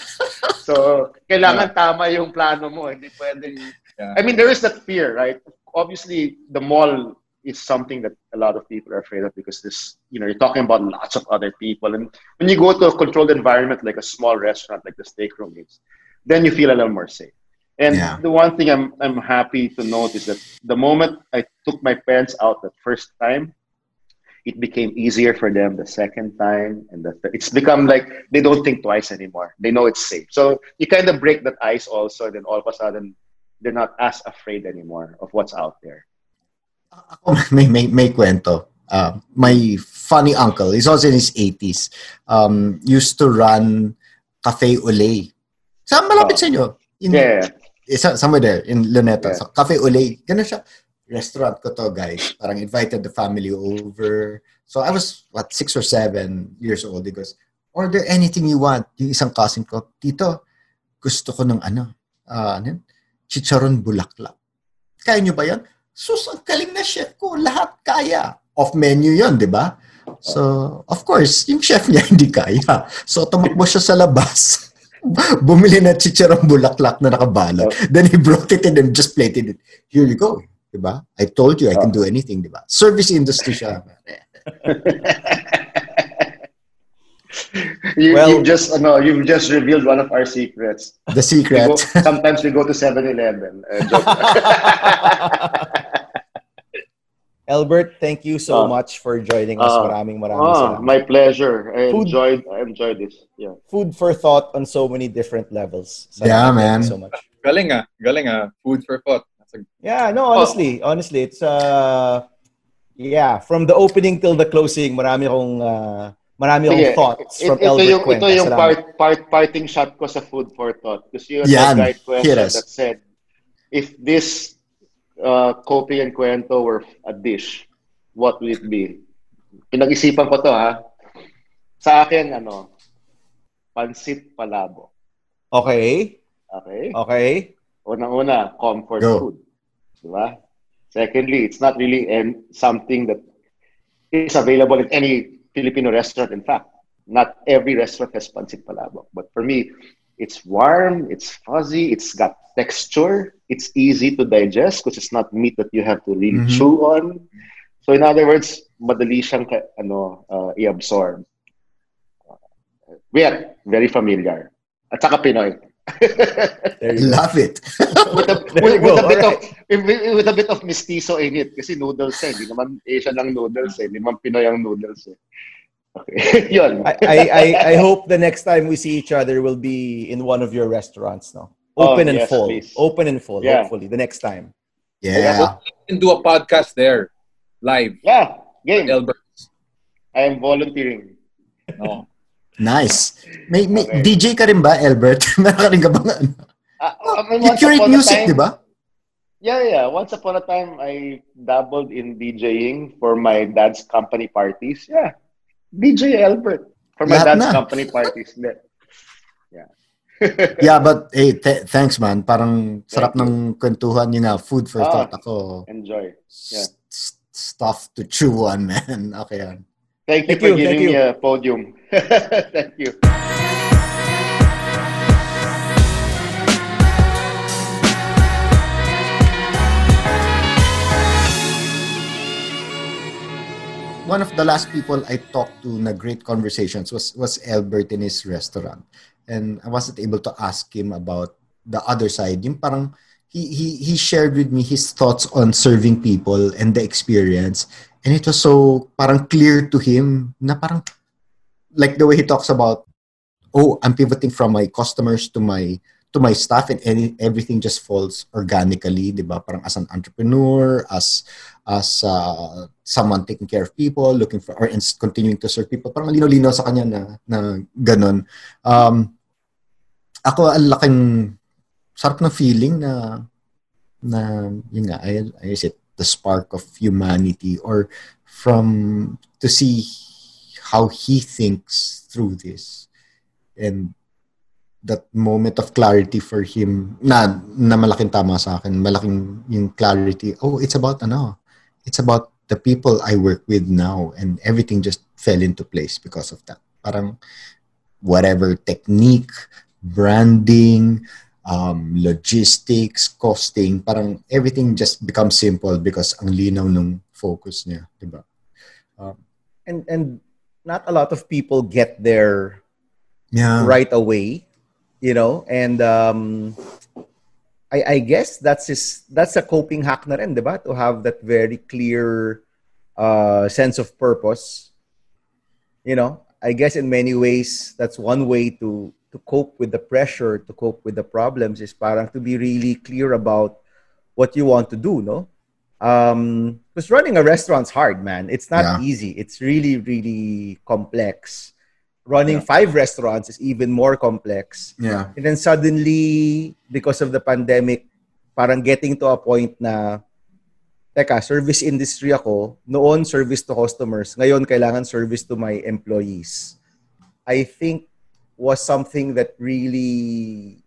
So, kailangan tama yung plano mo. Hindi pwedeng... Yeah. I mean, there is that fear, right? Obviously, the mall is something that a lot of people are afraid of because this, you know, you're talking about lots of other people. And when you go to a controlled environment like a small restaurant like the steak room is, then you feel a little more safe. And Yeah. the one thing I'm, I'm happy to note is that the moment I took my parents out the first time, it became easier for them the second time and the third. It's become like they don't think twice anymore. They know it's safe. So you kind of break that ice also, and then all of a sudden they're not as afraid anymore of what's out there. Ako, may, may, may kwento. Uh, my funny uncle, he's also in his 80s, um, used to run Cafe Olay. Saan malapit Oh. sa inyo? In, Yeah. Isa, somewhere there, in Luneta. Yeah. So, Cafe Olay. Ganun siya. Restaurant ko to, guys. Parang invited the family over. So I was, what, six or seven years old. He goes, order anything you want. Yung isang cousin ko, Tito, gusto ko ng ano, ah, ano yun? chicharon bulaklak. Kaya nyo ba yan? Sus, ang galing na chef ko. Lahat kaya. Off menu yon di ba? So, of course, yung chef niya hindi kaya. So, tumakbo siya sa labas. Bumili na chicharon bulaklak na nakabalot. Then he brought it in and just plated it. Here you go. Di ba? I told you I can do anything, di ba? Service industry siya. You, Well- you've just ano, you've just revealed one of our secrets. The We go, secret. sometimes we go to 7-Eleven. Uh. Albert, thank you so Ah. much for joining us. Ah. maraming maraming Ah, salamat. my pleasure. I Food. enjoyed I enjoyed this. Yeah. Food for thought on so many different levels. Yeah, thank man. you so much. Galing ah. Galing ah. Food for thought. A, Yeah, no, honestly, honestly, it's uh yeah, from the opening till the closing, marami akong uh, marami akong Sige, thoughts it- from ito Albert yung Cuenca. ito yung Salamat. part, part parting shot ko sa food for thought because you had Yan. the right question that said if this uh, copy and cuento were a dish. What would it be? Pinag-isipan ko to ha? Sa akin ano pansit palabo. Okay. okay? Okay. unang-una comfort Go. food. Di ba? Secondly it's not really and something that is available in any Filipino restaurant. In fact not every restaurant has pancit palabok but for me it's warm it's fuzzy it's got texture it's easy to digest because it's not meat that you have to really Mhm. chew on so in other words madali siyang ka- ano uh, i-absorb yeah very familiar at saka Pinoy. Love it. with a, with, with a bit of Alright. with, with a bit of mestizo in it kasi noodles eh hindi naman Asian lang noodles eh hindi naman Pinoy ang noodles eh okay yun I, I, I, I hope the next time we see each other will be in one of your restaurants, no? Oh, Open and yes, full. please. Open and full, Yeah. hopefully, the next time. Yeah. you can do a podcast there. Live. yeah game Albert. I am volunteering No. Nice. May, may Okay. DJ ka rin ba, Albert? Meron ka rin ka bang ano? Ah, I mean, You curate music, time- di ba? yeah yeah once upon a time I dabbled in DJing for my dad's company parties yeah DJ Albert for my Lahat dad's na. company parties yeah Yeah, but hey, th- thanks man. Parang sarap Thank you. ng kwentuhan yun nga. Food for Ah. thought ako. enjoy Yeah. S- s- stuff to chew on, man. Okay yan. Thank you Thank for you, thank giving you. me a podium. thank you. One of the last people I talked to na great conversations was was Albert in his restaurant. And I wasn't able to ask him about the other side. Yung parang he, he, he shared with me his thoughts on serving people and the experience. And it was so parang clear to him na parang like the way he talks about, oh, I'm pivoting from my customers to my to my staff and any, everything just falls organically, di ba? Parang as an entrepreneur, as as uh, someone taking care of people, looking for or continuing to serve people. Parang lino-lino sa kanya na na ganun. Um, ako ang laking sarap ng feeling na na yun nga, I, I it the spark of humanity or from to see how he thinks through this and that moment of clarity for him na na malaking tama sa akin. Malaking yung clarity. Oh it's about ano? It's about the people I work with now and everything just fell into place because of that. Parang whatever technique branding um, logistics costing parang everything just becomes simple because ang linaw ng focus niya di ba? And and not a lot of people get there yeah. right away, you know. And um, I, I guess that's his, that's a coping hack na rin, di ba? To have that very clear uh, sense of purpose. You know, I guess in many ways that's one way to to cope with the pressure, to cope with the problems is parang to be really clear about what you want to do, no? Um, because running a restaurant's hard, man. It's not Yeah. easy. It's really, really complex. Running five restaurants is even more complex. yeah And then suddenly, because of the pandemic, parang getting to a point na, teka, service industry ako, noon service to customers, ngayon kailangan service to my employees. I think was something that really,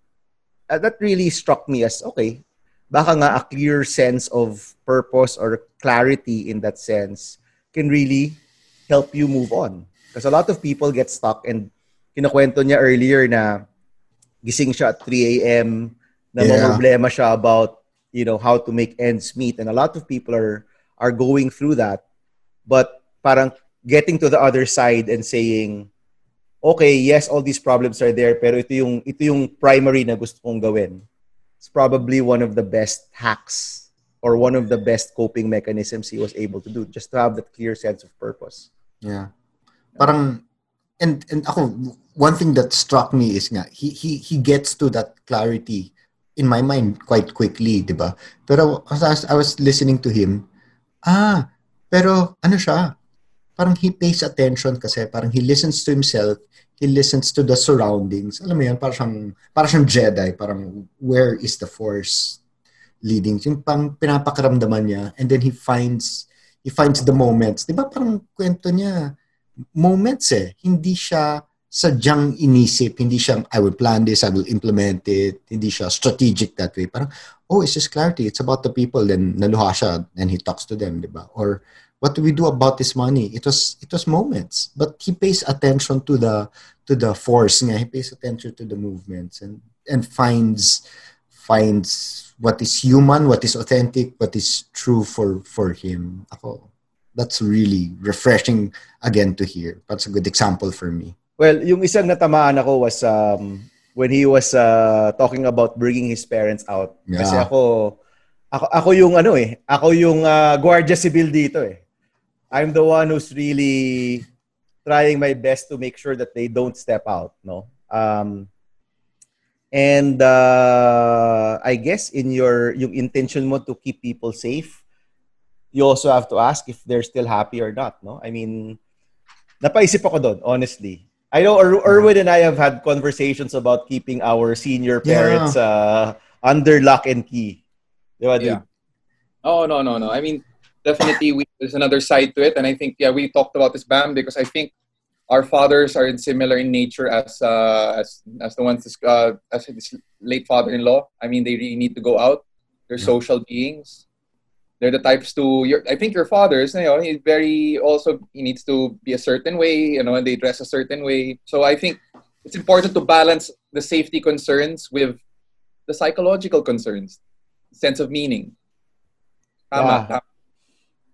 uh, that really struck me as, okay, baka nga a clear sense of purpose or clarity in that sense can really help you move on. Because a lot of people get stuck and kinukwento niya earlier na gising siya at 3 a.m. na Yeah. problema siya about you know how to make ends meet and a lot of people are are going through that but parang getting to the other side and saying okay yes all these problems are there pero ito yung ito yung primary na gusto kong gawin it's probably one of the best hacks or one of the best coping mechanisms he was able to do just to have that clear sense of purpose. Yeah. Parang and and ako one thing that struck me is nga he he he gets to that clarity in my mind quite quickly, 'di ba? Pero as I was listening to him, ah, pero ano siya? Parang he pays attention kasi parang he listens to himself, he listens to the surroundings. Alam mo yan, parang siyang, parang siyang Jedi, parang where is the force leading? Yung pang pinapakaramdaman niya and then he finds he finds the moments. 'Di ba parang kwento niya moments eh. Hindi siya sadyang inisip, hindi siya, I will plan this, I will implement it, hindi siya strategic that way. Parang, oh, it's just clarity, it's about the people, then naluha siya, and he talks to them, di ba? Or, what do we do about this money? It was, it was moments, but he pays attention to the, to the force nga, he pays attention to the movements, and, and finds, finds what is human, what is authentic, what is true for, for him. Ako, that's really refreshing again to hear. That's a good example for me. Well, yung isang natamaan ako was um, when he was uh, talking about bringing his parents out. Yeah. Kasi ako, ako, ako yung ano eh, ako yung uh, guardia civil dito eh. I'm the one who's really trying my best to make sure that they don't step out, no? Um, and uh, I guess in your yung intention mo to keep people safe, you also have to ask if they're still happy or not, no? I mean, napaisip ako doon, honestly. I know Ir- Erwin and I have had conversations about keeping our senior Yeah. parents uh, under lock and key. Di ba, dude? Yeah. Oh no no no. I mean, definitely we, there's another side to it, and I think yeah we talked about this Bam because I think our fathers are similar in nature as uh, as as the ones uh, as his late father-in-law. I mean, they really need to go out. They're social beings. They're the types to. Your, I think your father's. You know, he's very also. He needs to be a certain way. You know, and they dress a certain way. So I think it's important to balance the safety concerns with the psychological concerns, sense of meaning. Tama. Yeah. tama.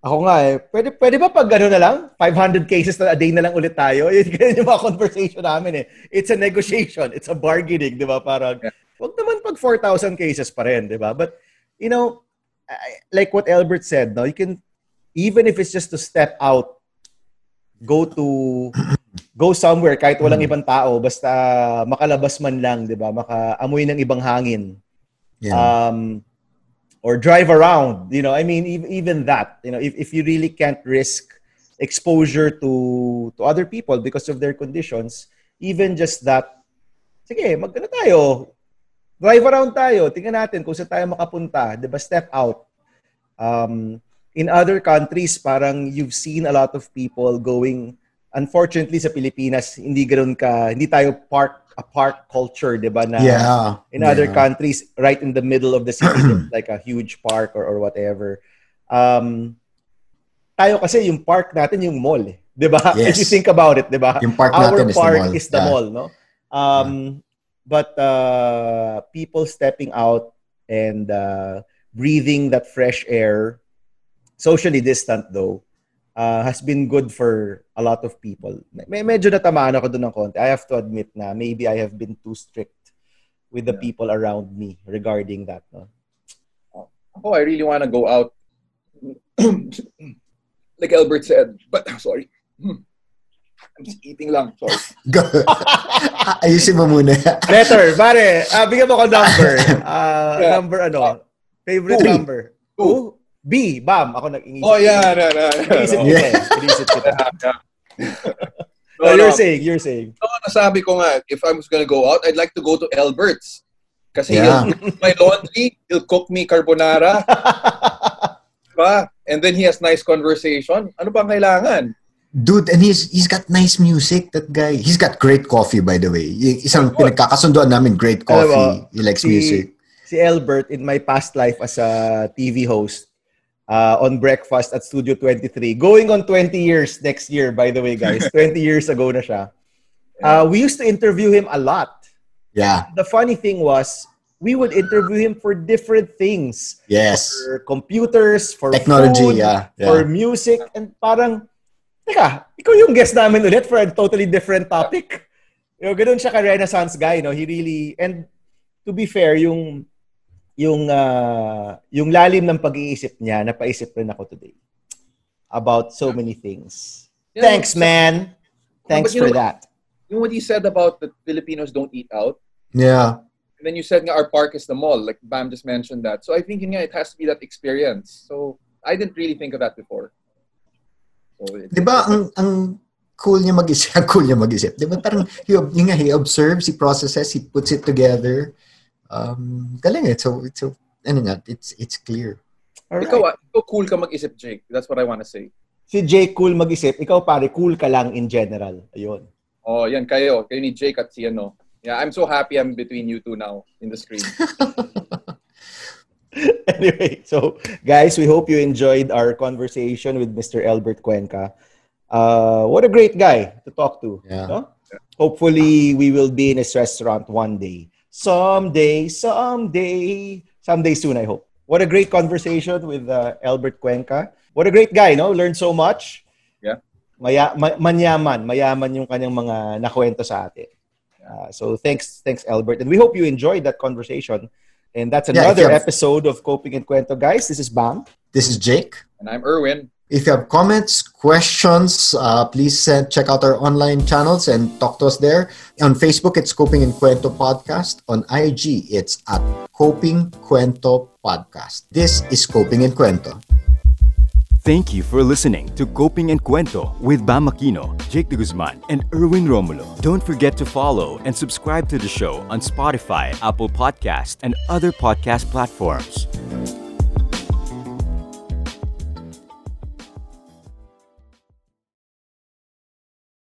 Ako nga eh. Pwede, pwede ba pag gano'n na lang? 500 cases na a day na lang ulit tayo? Yun ganun yung mga conversation namin eh. It's a negotiation. It's a bargaining, di ba? Parang, Yeah. wag naman pag 4,000 cases pa rin, di ba? But, you know, like what Albert said, no, you can, even if it's just to step out, go to, go somewhere kahit walang ibang tao, basta makalabas man lang, di ba? Makaamoy ng ibang hangin Yeah. um, or drive around. You know, I mean, ev- even that. You know, if, if you really can't risk exposure to to other people because of their conditions, even just that. Sige, magkano tayo? Drive around tayo. Tingnan natin kung saan tayo makapunta. 'Di ba? Step out. Um, in other countries, parang you've seen a lot of people going Unfortunately sa Pilipinas, hindi ganoon ka, hindi tayo park a park culture, 'di ba? Na yeah. in other yeah. countries right in the middle of the city like a huge park or, or whatever um tayo kasi yung park natin yung mall eh. 'di ba if Yes. you think about it 'di ba Yung park our natin is the park mall. is the Yeah. mall no um but uh people stepping out and uh breathing that fresh air socially distant though uh, has been good for a lot of people. May medyo natamaan ako doon ng konti. I have to admit na maybe I have been too strict with the Yeah. people around me regarding that. No? Oh, I really want to go out. like Albert said, but sorry. I'm just eating lang. Sorry. Go. Ayusin mo muna. Letter, pare, ah, bigyan mo ko number. Ah, Yeah. Number ano? Favorite Two. number? Two. Two? B, bam. Ako nag-iisip. Oh, yeah. No, no, no, Inisip no. kita eh. Inisip kita. No, Oh, no. you're saying, you're saying. No, nasabi ko nga, if I was gonna go out, I'd like to go to Albert's. Kasi Yeah. he'll do my laundry, he'll cook me carbonara, diba? And then he has nice conversation. Ano bang kailangan? Dude, and he's he's got nice music, that guy. He's got great coffee, by the way. Isang pinagkakasunduan namin, great mo, coffee. He likes si, music. Si Albert, in my past life as a TV host, uh, on Breakfast at Studio 23. Going on 20 years next year, by the way, guys. 20 years ago na siya. Uh, we used to interview him a lot. Yeah. The funny thing was, we would interview him for different things. Yes. For computers, for Technology, food, yeah. for music, and parang, teka, ikaw yung guest namin ulit for a totally different topic. You know, ganun siya ka-renaissance guy, no? He really, and to be fair, yung yung uh, yung lalim ng pag-iisip niya, napaisip rin ako today about so many things. Yeah, Thanks, man. Thanks you for know- that. You know what you said about the Filipinos don't eat out? Yeah. And then you said nga our park is the mall. Like Bam just mentioned that. So I think nga, it has to be that experience. So I didn't really think of that before. So Di ba, ang, ang cool niya mag-isip, ang cool niya mag-isip. Di ba, parang, he, yun nga, he observes, he processes, he puts it together. Um, galing eh. So, so, ano nga, it's, it's clear. Alright. Ikaw, ikaw cool ka mag-isip, Jake. That's what I want to say. Si Jake cool mag-isip, ikaw pare cool ka lang in general. Ayun. Oh, yan kayo. Kayo ni Jake at si ano. Yeah, I'm so happy I'm between you two now in the screen. anyway, so guys, we hope you enjoyed our conversation with Mr. Albert Cuenca. Uh, what a great guy to talk to. Yeah. no? Hopefully, we will be in his restaurant one day. Someday, someday, someday soon, I hope. What a great conversation with uh, Albert Cuenca. What a great guy, no? Learned so much. Yeah. Maya, ma- manyaman, mayaman yung kanyang mga nakwento sa atin. Uh, so thanks, thanks Albert, and we hope you enjoyed that conversation. And that's another you have- episode of Coping and Cuento, guys. This is Bam. This is Jake. and I'm Erwin. If you have comments, questions, uh, please send, check out our online channels and talk to us there. On Facebook, it's Coping and Cuento Podcast. On IG, it's at Coping Cuento Podcast. This is Coping and Cuento. Thank you for listening to Coping and Cuento with Bam Aquino, Jake de Guzman, and Erwin Romulo. Don't forget to follow and subscribe to the show on Spotify, Apple Podcast, and other podcast platforms.